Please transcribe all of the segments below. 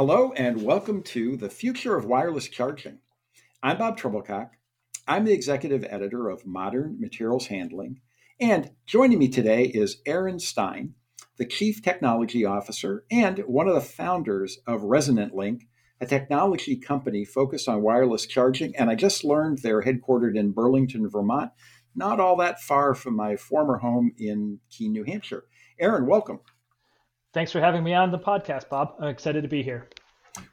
Hello, and welcome to the Future of Wireless Charging. I'm Bob Trebilcock. I'm the executive editor of Modern Materials Handling, and joining me today is Aaron Stein, the chief technology officer and one of the founders of Resonant Link, a technology company focused on wireless charging. And I just learned they're headquartered in Burlington, Vermont, not all that far from my former home in Keene, New Hampshire. Aaron, welcome. Thanks for having me on the podcast, Bob. I'm excited to be here.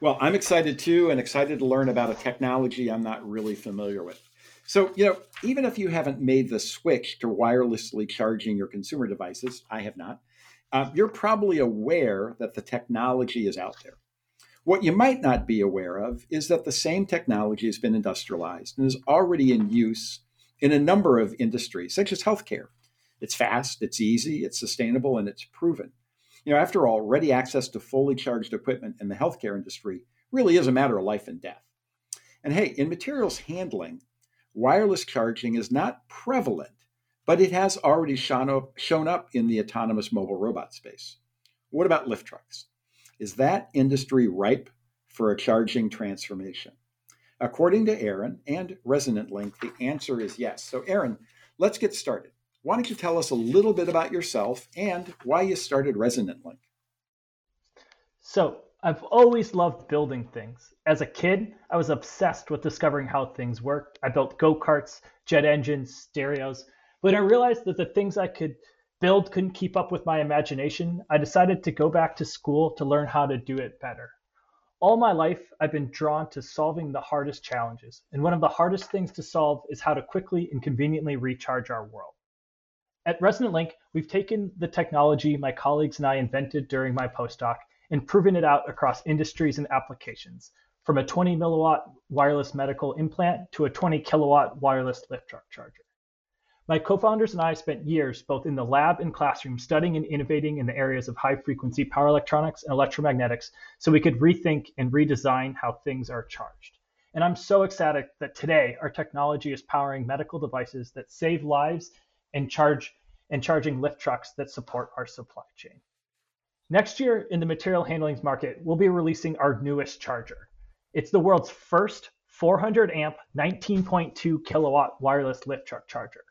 Well, I'm excited too, and excited to learn about a technology I'm not really familiar with. So, you know, even if you haven't made the switch to wirelessly charging your consumer devices, I have not, uh, you're probably aware that the technology is out there. What you might not be aware of is that the same technology has been industrialized and is already in use in a number of industries, such as healthcare. It's fast, it's easy, it's sustainable, and it's proven. You know, after all, ready access to fully charged equipment in the healthcare industry really is a matter of life and death. And hey, in materials handling, wireless charging is not prevalent, but it has already shown up, shown up in the autonomous mobile robot space. What about lift trucks? Is that industry ripe for a charging transformation? According to Aaron and Resonant Link, the answer is yes. So, Aaron, let's get started. Why don't you tell us a little bit about yourself and why you started Resonant Link? So, I've always loved building things. As a kid, I was obsessed with discovering how things worked. I built go karts, jet engines, stereos. But I realized that the things I could build couldn't keep up with my imagination. I decided to go back to school to learn how to do it better. All my life, I've been drawn to solving the hardest challenges. And one of the hardest things to solve is how to quickly and conveniently recharge our world. At Resonant Link, we've taken the technology my colleagues and I invented during my postdoc and proven it out across industries and applications, from a 20 milliwatt wireless medical implant to a 20 kilowatt wireless lift truck charger. My co-founders and I spent years both in the lab and classroom studying and innovating in the areas of high frequency power electronics and electromagnetics so we could rethink and redesign how things are charged. And I'm so ecstatic that today our technology is powering medical devices that save lives and charge and charging lift trucks that support our supply chain. Next year in the material handling market, we'll be releasing our newest charger. It's the world's first 400 amp 19.2 kilowatt wireless lift truck charger.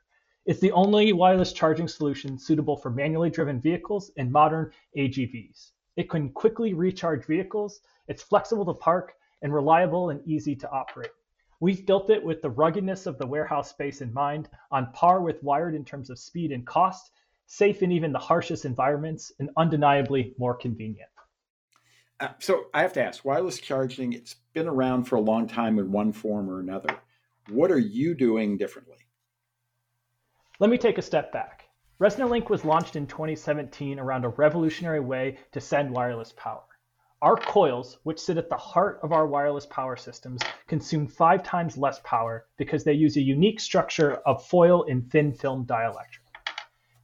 It's the only wireless charging solution suitable for manually driven vehicles and modern AGVs. It can quickly recharge vehicles, it's flexible to park, and reliable and easy to operate. We've built it with the ruggedness of the warehouse space in mind, on par with wired in terms of speed and cost, safe in even the harshest environments, and undeniably more convenient. Uh, so I have to ask, wireless charging, it's been around for a long time in one form or another. What are you doing differently? Let me take a step back. Resonant Link was launched in 2017 around a revolutionary way to send wireless power. Our coils, which sit at the heart of our wireless power systems, consume five times less power because they use a unique structure of foil and thin film dielectric.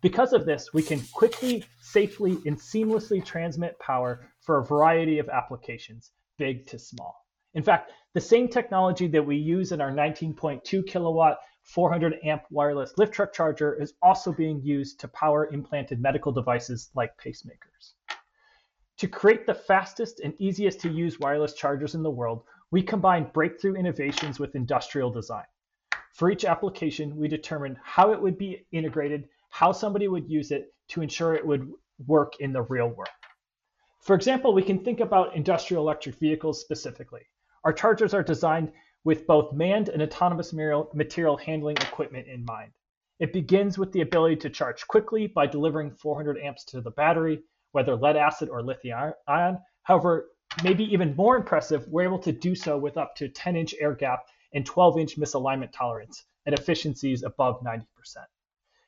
Because of this, we can quickly, safely, and seamlessly transmit power for a variety of applications, big to small. In fact, the same technology that we use in our 19.2 kilowatt 400 amp wireless lift truck charger is also being used to power implanted medical devices like pacemakers. To create the fastest and easiest to use wireless chargers in the world, we combine breakthrough innovations with industrial design. For each application, we determined how it would be integrated, how somebody would use it to ensure it would work in the real world. For example, we can think about industrial electric vehicles specifically. Our chargers are designed with both manned and autonomous material handling equipment in mind. It begins with the ability to charge quickly by delivering 400 amps to the battery, whether lead acid or lithium ion. However, maybe even more impressive, we're able to do so with up to 10 inch air gap and 12 inch misalignment tolerance at efficiencies above 90%.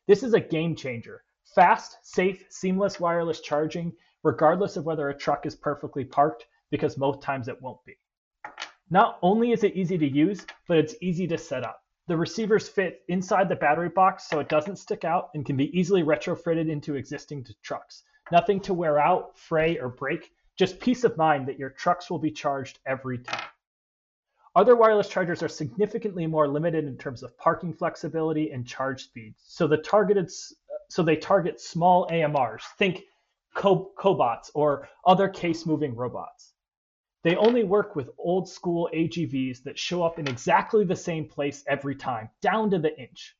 This is a game changer. Fast, safe, seamless wireless charging, regardless of whether a truck is perfectly parked, because most times it won't be. Not only is it easy to use, but it's easy to set up. The receivers fit inside the battery box so it doesn't stick out and can be easily retrofitted into existing trucks. Nothing to wear out, fray, or break, just peace of mind that your trucks will be charged every time. Other wireless chargers are significantly more limited in terms of parking flexibility and charge speeds. So the targeted so they target small AMRs. Think cobots or other case moving robots. They only work with old school AGVs that show up in exactly the same place every time, down to the inch.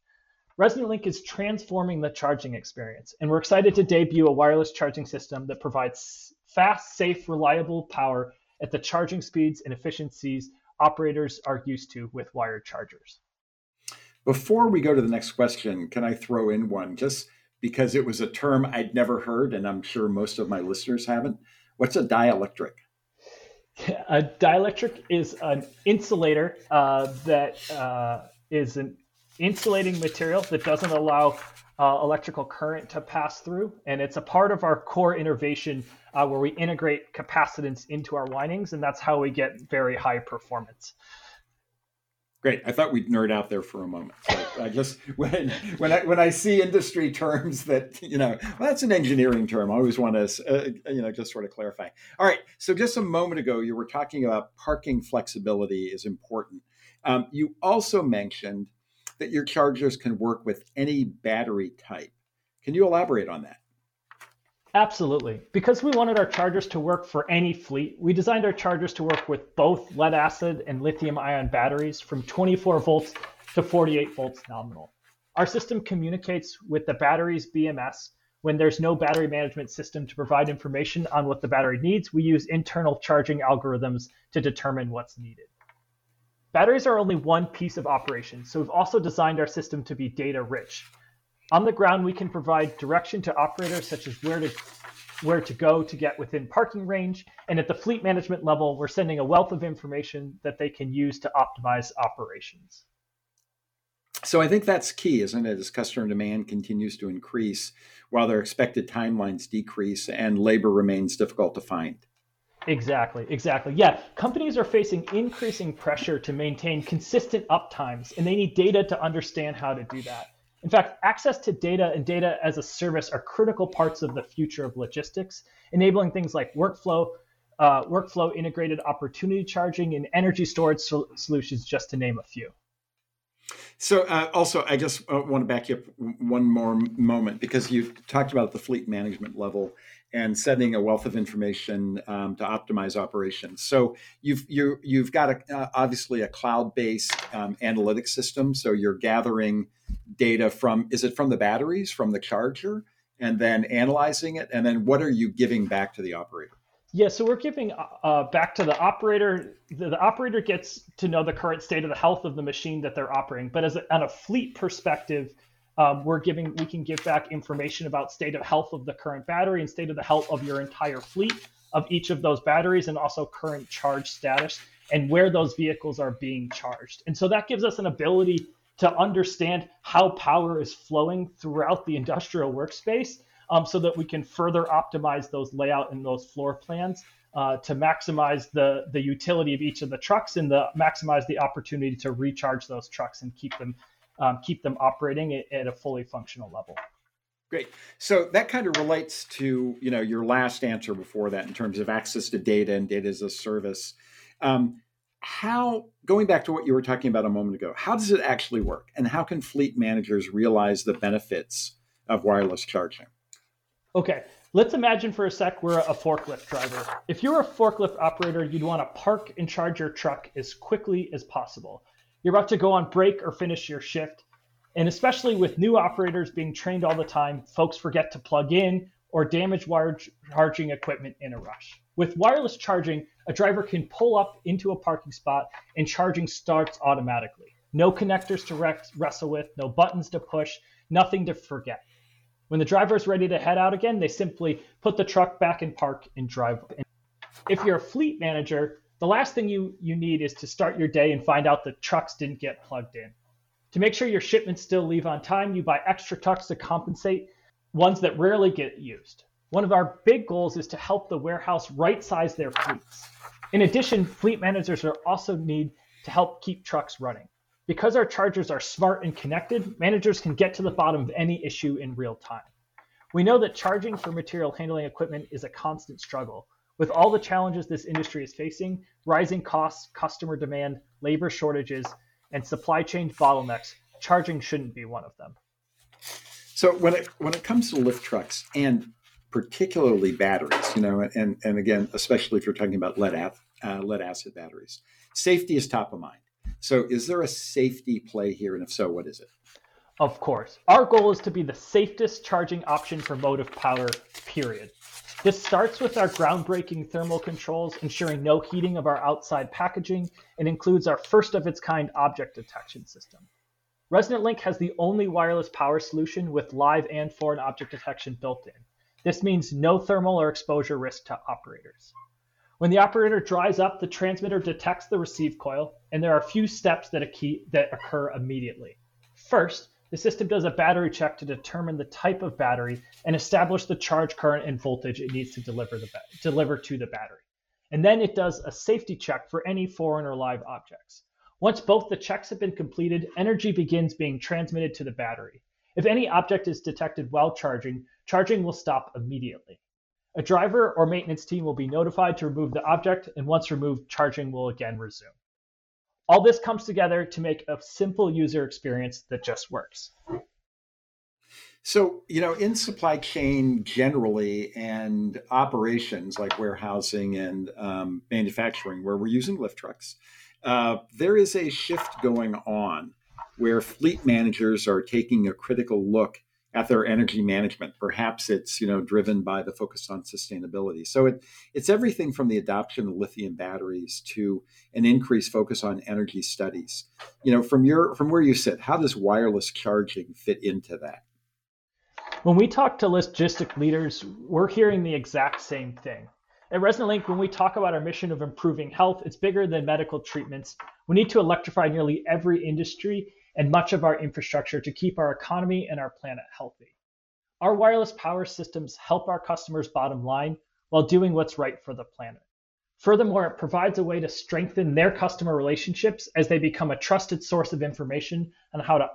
Resonant Link is transforming the charging experience, and we're excited to debut a wireless charging system that provides fast, safe, reliable power at the charging speeds and efficiencies operators are used to with wired chargers. Before we go to the next question, can I throw in one just because it was a term I'd never heard, and I'm sure most of my listeners haven't? What's a dielectric? A dielectric is an insulator uh, that uh, is an insulating material that doesn't allow uh, electrical current to pass through. And it's a part of our core innovation uh, where we integrate capacitance into our windings, and that's how we get very high performance. Great. I thought we'd nerd out there for a moment. So I just when when I when I see industry terms that you know well, that's an engineering term. I always want to uh, you know just sort of clarify. All right. So just a moment ago, you were talking about parking flexibility is important. Um, you also mentioned that your chargers can work with any battery type. Can you elaborate on that? Absolutely. Because we wanted our chargers to work for any fleet, we designed our chargers to work with both lead acid and lithium ion batteries from 24 volts to 48 volts nominal. Our system communicates with the battery's BMS. When there's no battery management system to provide information on what the battery needs, we use internal charging algorithms to determine what's needed. Batteries are only one piece of operation, so we've also designed our system to be data rich. On the ground, we can provide direction to operators such as where to where to go to get within parking range. And at the fleet management level, we're sending a wealth of information that they can use to optimize operations. So I think that's key, isn't it? As customer demand continues to increase while their expected timelines decrease and labor remains difficult to find. Exactly, exactly. Yeah, companies are facing increasing pressure to maintain consistent uptimes, and they need data to understand how to do that. In fact, access to data and data as a service are critical parts of the future of logistics, enabling things like workflow, uh, workflow integrated opportunity charging, and energy storage sol- solutions, just to name a few. So, uh, also, I just uh, want to back you up one more moment because you talked about the fleet management level and sending a wealth of information um, to optimize operations. So you've you, you've got a, uh, obviously a cloud-based um, analytics system. So you're gathering data from is it from the batteries, from the charger, and then analyzing it, and then what are you giving back to the operator? Yeah, so we're giving uh, back to the operator. The, the, operator gets to know the current state of the health of the machine that they're operating. But as a, on a fleet perspective, um, we're giving we can give back information about state of health of the current battery and state of the health of your entire fleet of each of those batteries and also current charge status and where those vehicles are being charged. And so that gives us an ability to understand how power is flowing throughout the industrial workspace um, so that we can further optimize those layout and those floor plans uh, to maximize the, the utility of each of the trucks and the maximize the opportunity to recharge those trucks and keep them um, keep them operating at, at a fully functional level. Great. So that kind of relates to you know your last answer before that in terms of access to data and data as a service. Um, how going back to what you were talking about a moment ago, how does it actually work, and how can fleet managers realize the benefits of wireless charging? Okay, let's imagine for a sec we're a forklift driver. If you're a forklift operator, you'd want to park and charge your truck as quickly as possible. You're about to go on break or finish your shift. And especially with new operators being trained all the time, folks forget to plug in or damage wire charging equipment in a rush. With wireless charging, a driver can pull up into a parking spot and charging starts automatically. No connectors to wrestle with, no buttons to push, nothing to forget. When the driver is ready to head out again, they simply put the truck back in park and drive. If you're a fleet manager, the last thing you, you need is to start your day and find out the trucks didn't get plugged in. To make sure your shipments still leave on time, you buy extra trucks to compensate ones that rarely get used. One of our big goals is to help the warehouse right size their fleets. In addition, fleet managers also need to help keep trucks running. Because our chargers are smart and connected, managers can get to the bottom of any issue in real time. We know that charging for material handling equipment is a constant struggle, with all the challenges this industry is facing rising costs, customer demand, labor shortages, and supply chain bottlenecks charging shouldn't be one of them. So when it when it comes to lift trucks and particularly batteries, you know, and and again, especially if you're talking about lead uh, lead acid batteries. Safety is top of mind. So, is there a safety play here? And if so, what is it? Of course. Our goal is to be the safest charging option for motive power, period. This starts with our groundbreaking thermal controls, ensuring no heating of our outside packaging, and includes our first of its kind object detection system. Resonant Link has the only wireless power solution with live and foreign object detection built in. This means no thermal or exposure risk to operators. When the operator dries up, the transmitter detects the receive coil, and there are a few steps that, that occur immediately. First, the system does a battery check to determine the type of battery and establish the charge current and voltage it needs to deliver, the deliver to the battery. And then it does a safety check for any foreign or live objects. Once both the checks have been completed, energy begins being transmitted to the battery. If any object is detected while charging, charging will stop immediately. A driver or maintenance team will be notified to remove the object, and once removed, charging will again resume. All this comes together to make a simple user experience that just works. So, you know, in supply chain generally and operations like warehousing and um, manufacturing, where we're using lift trucks, uh, there is a shift going on where fleet managers are taking a critical look at their energy management. Perhaps it's you know driven by the focus on sustainability. So it, it's everything from the adoption of lithium batteries to an increased focus on energy studies. You know, from your from where you sit, how does wireless charging fit into that? When we talk to logistic leaders, we're hearing the exact same thing. At Resonant Link, when we talk about our mission of improving health, it's bigger than medical treatments. We need to electrify nearly every industry and much of our infrastructure to keep our economy and our planet healthy. Our wireless power systems help our customers' bottom line while doing what's right for the planet. Furthermore, it provides a way to strengthen their customer relationships as they become a trusted source of information on how to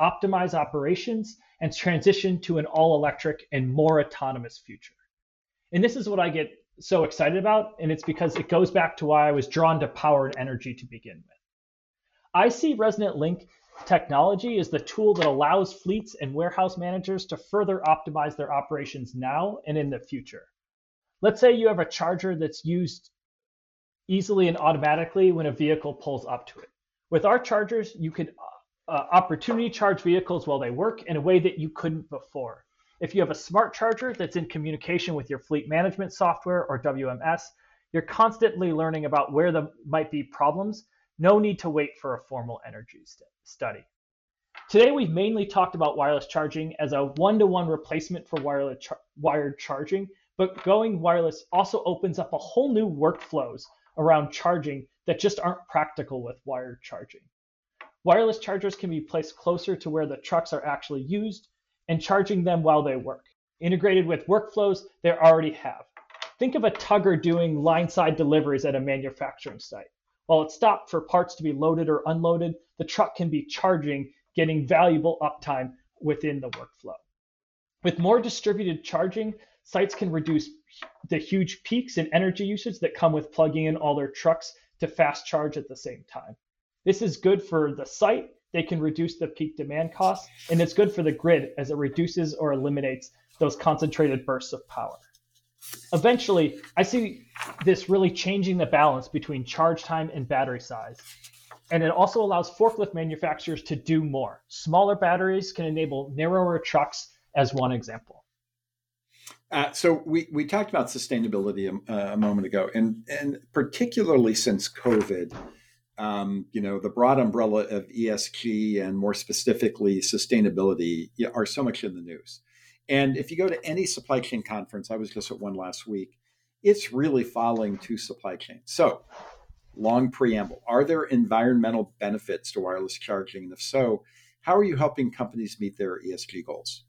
optimize operations and transition to an all electric and more autonomous future. And this is what I get so excited about, and it's because it goes back to why I was drawn to power and energy to begin with. I see Resonant Link Technology is the tool that allows fleets and warehouse managers to further optimize their operations now and in the future. Let's say you have a charger that's used easily and automatically when a vehicle pulls up to it. With our chargers, you could uh, opportunity charge vehicles while they work in a way that you couldn't before. If you have a smart charger that's in communication with your fleet management software or WMS, you're constantly learning about where there might be problems no need to wait for a formal energy st- study. Today, we've mainly talked about wireless charging as a one to one replacement for wireless char- wired charging, but going wireless also opens up a whole new workflows around charging that just aren't practical with wired charging. Wireless chargers can be placed closer to where the trucks are actually used and charging them while they work, integrated with workflows they already have. Think of a tugger doing line side deliveries at a manufacturing site. While it's stopped for parts to be loaded or unloaded, the truck can be charging, getting valuable uptime within the workflow. With more distributed charging, sites can reduce the huge peaks in energy usage that come with plugging in all their trucks to fast charge at the same time. This is good for the site. They can reduce the peak demand costs, and it's good for the grid as it reduces or eliminates those concentrated bursts of power. Eventually, I see this really changing the balance between charge time and battery size. And it also allows forklift manufacturers to do more. Smaller batteries can enable narrower trucks, as one example. Uh, so we, we talked about sustainability a, uh, a, moment ago, and and particularly since COVID, um, you know, the broad umbrella of ESG and more specifically sustainability are so much in the news. And if you go to any supply chain conference, I was just at one last week, it's really following to supply chain. So, long preamble Are there environmental benefits to wireless charging? And if so, how are you helping companies meet their ESG goals?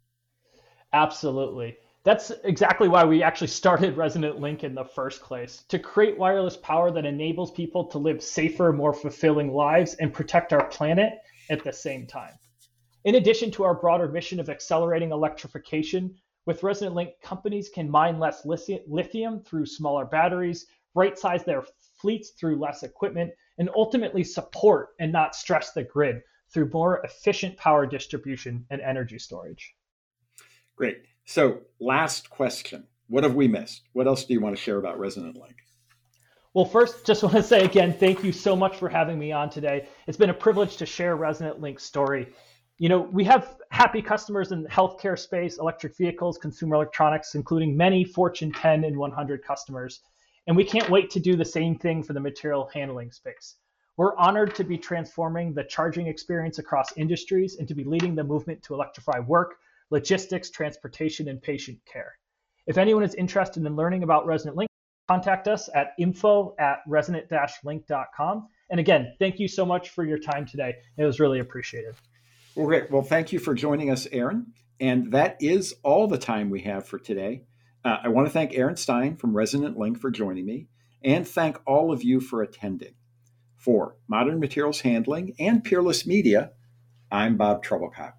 Absolutely. That's exactly why we actually started Resonant Link in the first place to create wireless power that enables people to live safer, more fulfilling lives and protect our planet at the same time. In addition to our broader mission of accelerating electrification, with Resonant Link, companies can mine less lithium through smaller batteries, right size their fleets through less equipment, and ultimately support and not stress the grid through more efficient power distribution and energy storage. Great. So, last question What have we missed? What else do you want to share about Resonant Link? Well, first, just want to say again, thank you so much for having me on today. It's been a privilege to share Resonant Link's story. You know, we have happy customers in the healthcare space, electric vehicles, consumer electronics, including many Fortune 10 and 100 customers. And we can't wait to do the same thing for the material handling space. We're honored to be transforming the charging experience across industries and to be leading the movement to electrify work, logistics, transportation, and patient care. If anyone is interested in learning about Resonant Link, contact us at info at resonant-link.com. And again, thank you so much for your time today. It was really appreciated. Well, great. Well, thank you for joining us, Aaron. And that is all the time we have for today. Uh, I want to thank Aaron Stein from Resonant Link for joining me and thank all of you for attending. For Modern Materials Handling and Peerless Media, I'm Bob Trebilcock.